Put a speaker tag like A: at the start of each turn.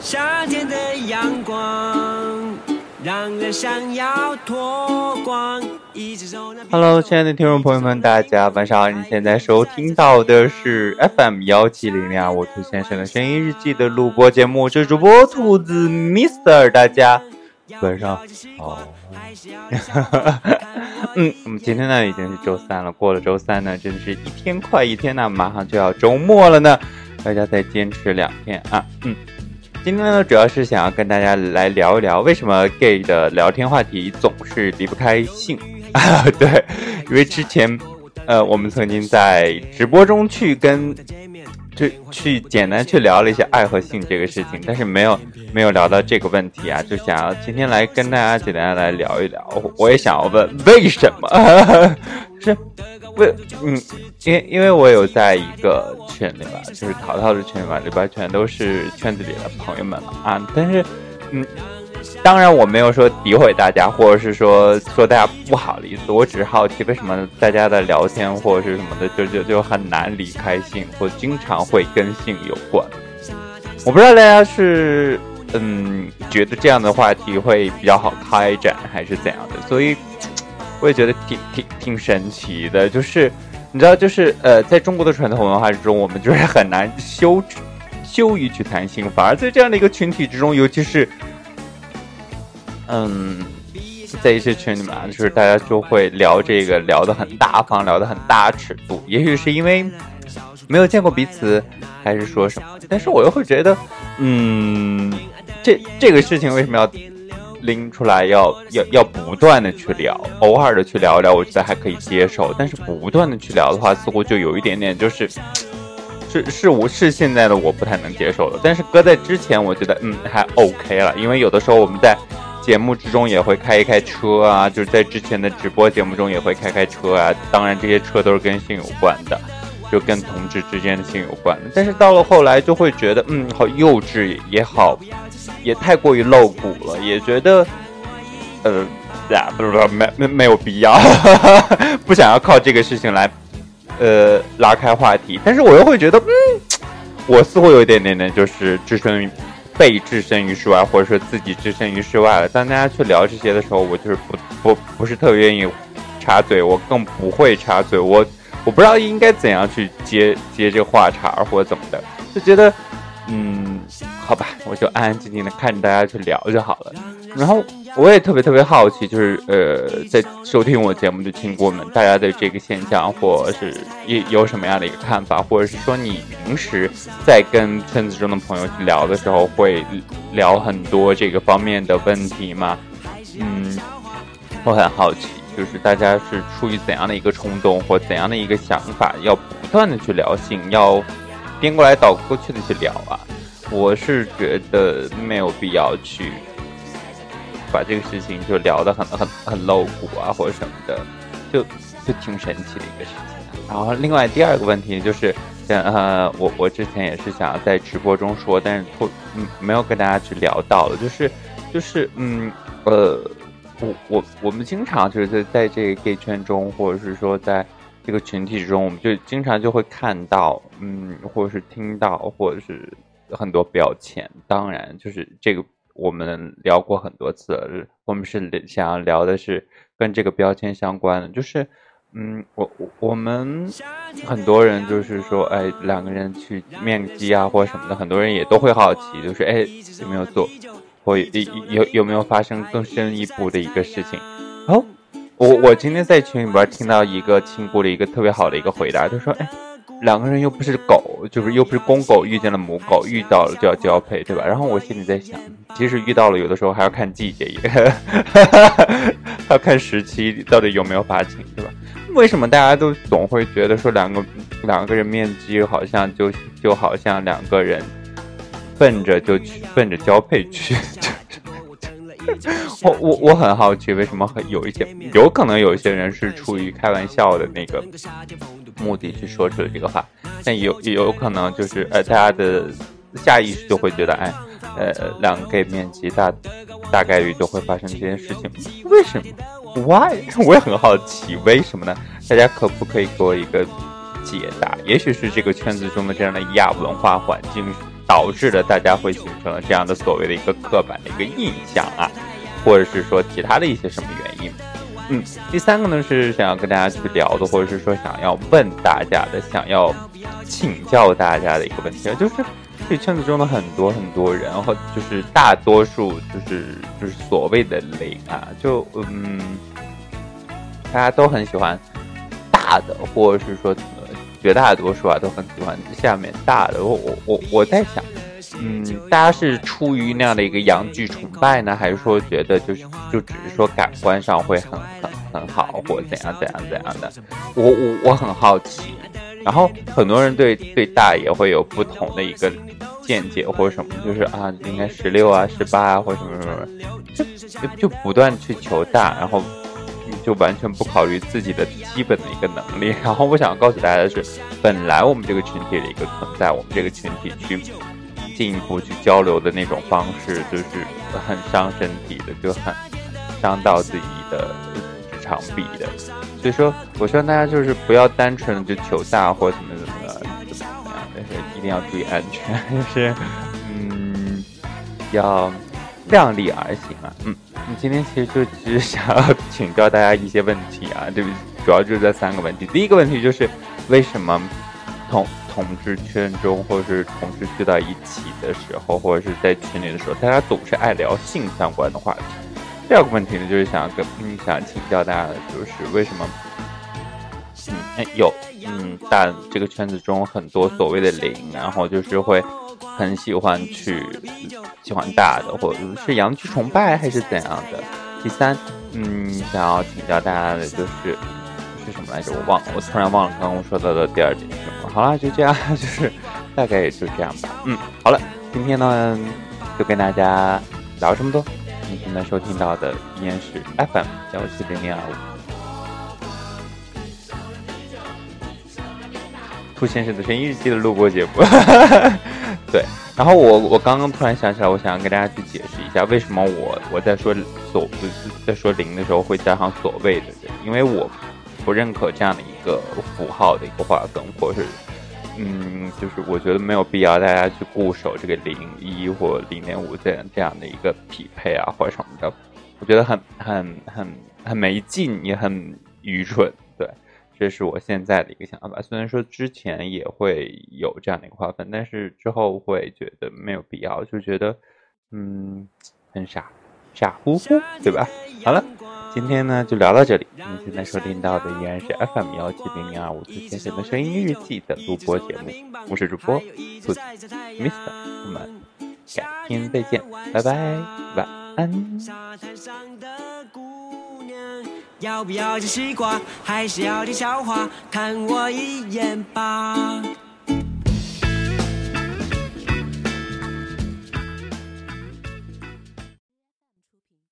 A: 夏天的阳光让人想要脱光。
B: Hello，亲爱的听众朋友们，大家晚上好！你现在收听到的是 FM 幺七零零二我兔先生的声音日记的录播节目，我是主播兔子 Mister，大家晚上好。嗯，我们今天呢已经是周三了，过了周三呢，真的是一天快一天呢，马上就要周末了呢，大家再坚持两天啊，嗯。今天呢，主要是想要跟大家来聊一聊，为什么 gay 的聊天话题总是离不开性啊？对，因为之前，呃，我们曾经在直播中去跟，就去简单去聊了一下爱和性这个事情，但是没有没有聊到这个问题啊，就想要今天来跟大家简单来聊一聊。我也想要问，为什么？是。为嗯，因为因为我有在一个群里吧，就是淘淘的群里嘛，里边全都是圈子里的朋友们嘛啊。但是，嗯，当然我没有说诋毁大家，或者是说说大家不好的意思，我只是好奇为什么大家的聊天或者是什么的，就就就很难离开性，或经常会跟性有关。我不知道大家是嗯觉得这样的话题会比较好开展，还是怎样的，所以。我也觉得挺挺挺神奇的，就是你知道，就是呃，在中国的传统文化之中，我们就是很难羞羞于去谈性，反而在这样的一个群体之中，尤其是嗯，在一些群里面啊，就是大家就会聊这个，聊得很大方，聊得很大尺度。也许是因为没有见过彼此，还是说什么？但是我又会觉得，嗯，这这个事情为什么要？拎出来要要要不断的去聊，偶尔的去聊一聊，我觉得还可以接受。但是不断的去聊的话，似乎就有一点点，就是是是我是现在的我不太能接受的。但是搁在之前，我觉得嗯还 OK 了，因为有的时候我们在节目之中也会开一开车啊，就是在之前的直播节目中也会开开车啊。当然这些车都是跟性有关的，就跟同志之间的性有关。但是到了后来就会觉得嗯好幼稚也好。也太过于露骨了，也觉得，呃，呀，不是不，没没没有必要，不想要靠这个事情来，呃，拉开话题。但是我又会觉得，嗯，我似乎有一点点点，就是置身于被置身于世外，或者说自己置身于世外了。当大家去聊这些的时候，我就是不不不是特别愿意插嘴，我更不会插嘴，我我不知道应该怎样去接接这个话茬或者怎么的，就觉得。嗯，好吧，我就安安静静的看着大家去聊就好了。然后我也特别特别好奇，就是呃，在收听我节目的听众们，大家对这个现象，或是有有什么样的一个看法，或者是说你平时在跟圈子中的朋友去聊的时候，会聊很多这个方面的问题吗？嗯，我很好奇，就是大家是出于怎样的一个冲动或怎样的一个想法，要不断的去聊性，要。颠过来倒过去的去聊啊，我是觉得没有必要去把这个事情就聊得很很很露骨啊，或者什么的，就就挺神奇的一个事情。然后另外第二个问题就是，呃，我我之前也是想要在直播中说，但是突嗯没有跟大家去聊到了，就是就是嗯呃，我我我们经常就是在在这个 gay 圈中，或者是说在。这个群体之中，我们就经常就会看到，嗯，或者是听到，或者是很多标签。当然，就是这个我们聊过很多次，我们是想要聊的是跟这个标签相关的，就是，嗯，我我我们很多人就是说，哎，两个人去面基啊，或者什么的，很多人也都会好奇，就是哎，有没有做，或有有有没有发生更深一步的一个事情，哦。我我今天在群里边听到一个亲姑的一个特别好的一个回答，就说：“哎，两个人又不是狗，就是又不是公狗遇见了母狗，遇到了就要交配，对吧？”然后我心里在想，其实遇到了有的时候还要看季节，要看时期，到底有没有发情，对吧？为什么大家都总会觉得说两个两个人面基好像就就好像两个人奔着就去奔着交配去？我我我很好奇，为什么很有一些有可能有一些人是出于开玩笑的那个目的去说出了这个话，但有有可能就是呃大家的下意识就会觉得，哎，呃两个 gay 面积大大概率就会发生这件事情，为什么？Why？我也很好奇，为什么呢？大家可不可以给我一个解答？也许是这个圈子中的这样的亚文化环境导致了大家会形成了这样的所谓的一个刻板的一个印象啊，或者是说其他的一些什么原因。嗯，第三个呢是想要跟大家去聊的，或者是说想要问大家的，想要请教大家的一个问题啊，就是这圈子中的很多很多人，然后就是大多数就是就是所谓的零啊，就嗯，大家都很喜欢大的，或者是说绝大多数啊都很喜欢下面大的。我我我我在想。嗯，大家是出于那样的一个洋剧崇拜呢，还是说觉得就是就只是说感官上会很很很好，或怎样怎样怎样的？我我我很好奇。然后很多人对对大也会有不同的一个见解或者什么，就是啊应该十六啊十八啊或什么什么，就就不断去求大，然后就完全不考虑自己的基本的一个能力。然后我想告诉大家的是，本来我们这个群体的一个存在，我们这个群体去。进一步去交流的那种方式，就是很伤身体的，就很伤到自己的直肠壁的。所以说，我希望大家就是不要单纯的就求大或怎么怎么怎么怎么样，但是一定要注意安全，就是嗯，要量力而行啊。嗯，你今天其实就只是想要请教大家一些问题啊，对不？主要就是这三个问题。第一个问题就是为什么同。同志圈中，或者是同志聚到一起的时候，或者是在群里的时候，大家总是爱聊性相关的话题。第二个问题呢，就是想跟嗯想请教大家的，就是为什么嗯有嗯大这个圈子中很多所谓的零，然后就是会很喜欢去喜欢大的，或者是阳具崇拜还是怎样的？第三，嗯，想要请教大家的就是是什么来着？我忘了，我突然忘了刚刚说到的第二点什么。好了，就这样，就是大概也就这样吧。嗯，好了，今天呢就跟大家聊这么多。你现在收听到的依然是 FM 幺七零零二五，兔先生的声音日记的录播节目。对，然后我我刚刚突然想起来，我想要跟大家去解释一下，为什么我我在说所不是在说零的时候会加上所谓的人，因为我。不认可这样的一个符号的一个划分，或是，嗯，就是我觉得没有必要大家去固守这个零一或零点五这样这样的一个匹配啊，或者什么的，我觉得很很很很没劲，也很愚蠢。对，这是我现在的一个想法。虽然说之前也会有这样的一个划分，但是之后会觉得没有必要，就觉得嗯很傻傻乎乎，对吧？好了。今天呢就聊到这里。你现在收听到的依然是 FM 幺七零零二五四先生的声音日记的录播节目，我是主播兔子 Mr，我们改天再见，拜拜，晚安。要不要吃西瓜，还是要听笑话？看我一眼吧。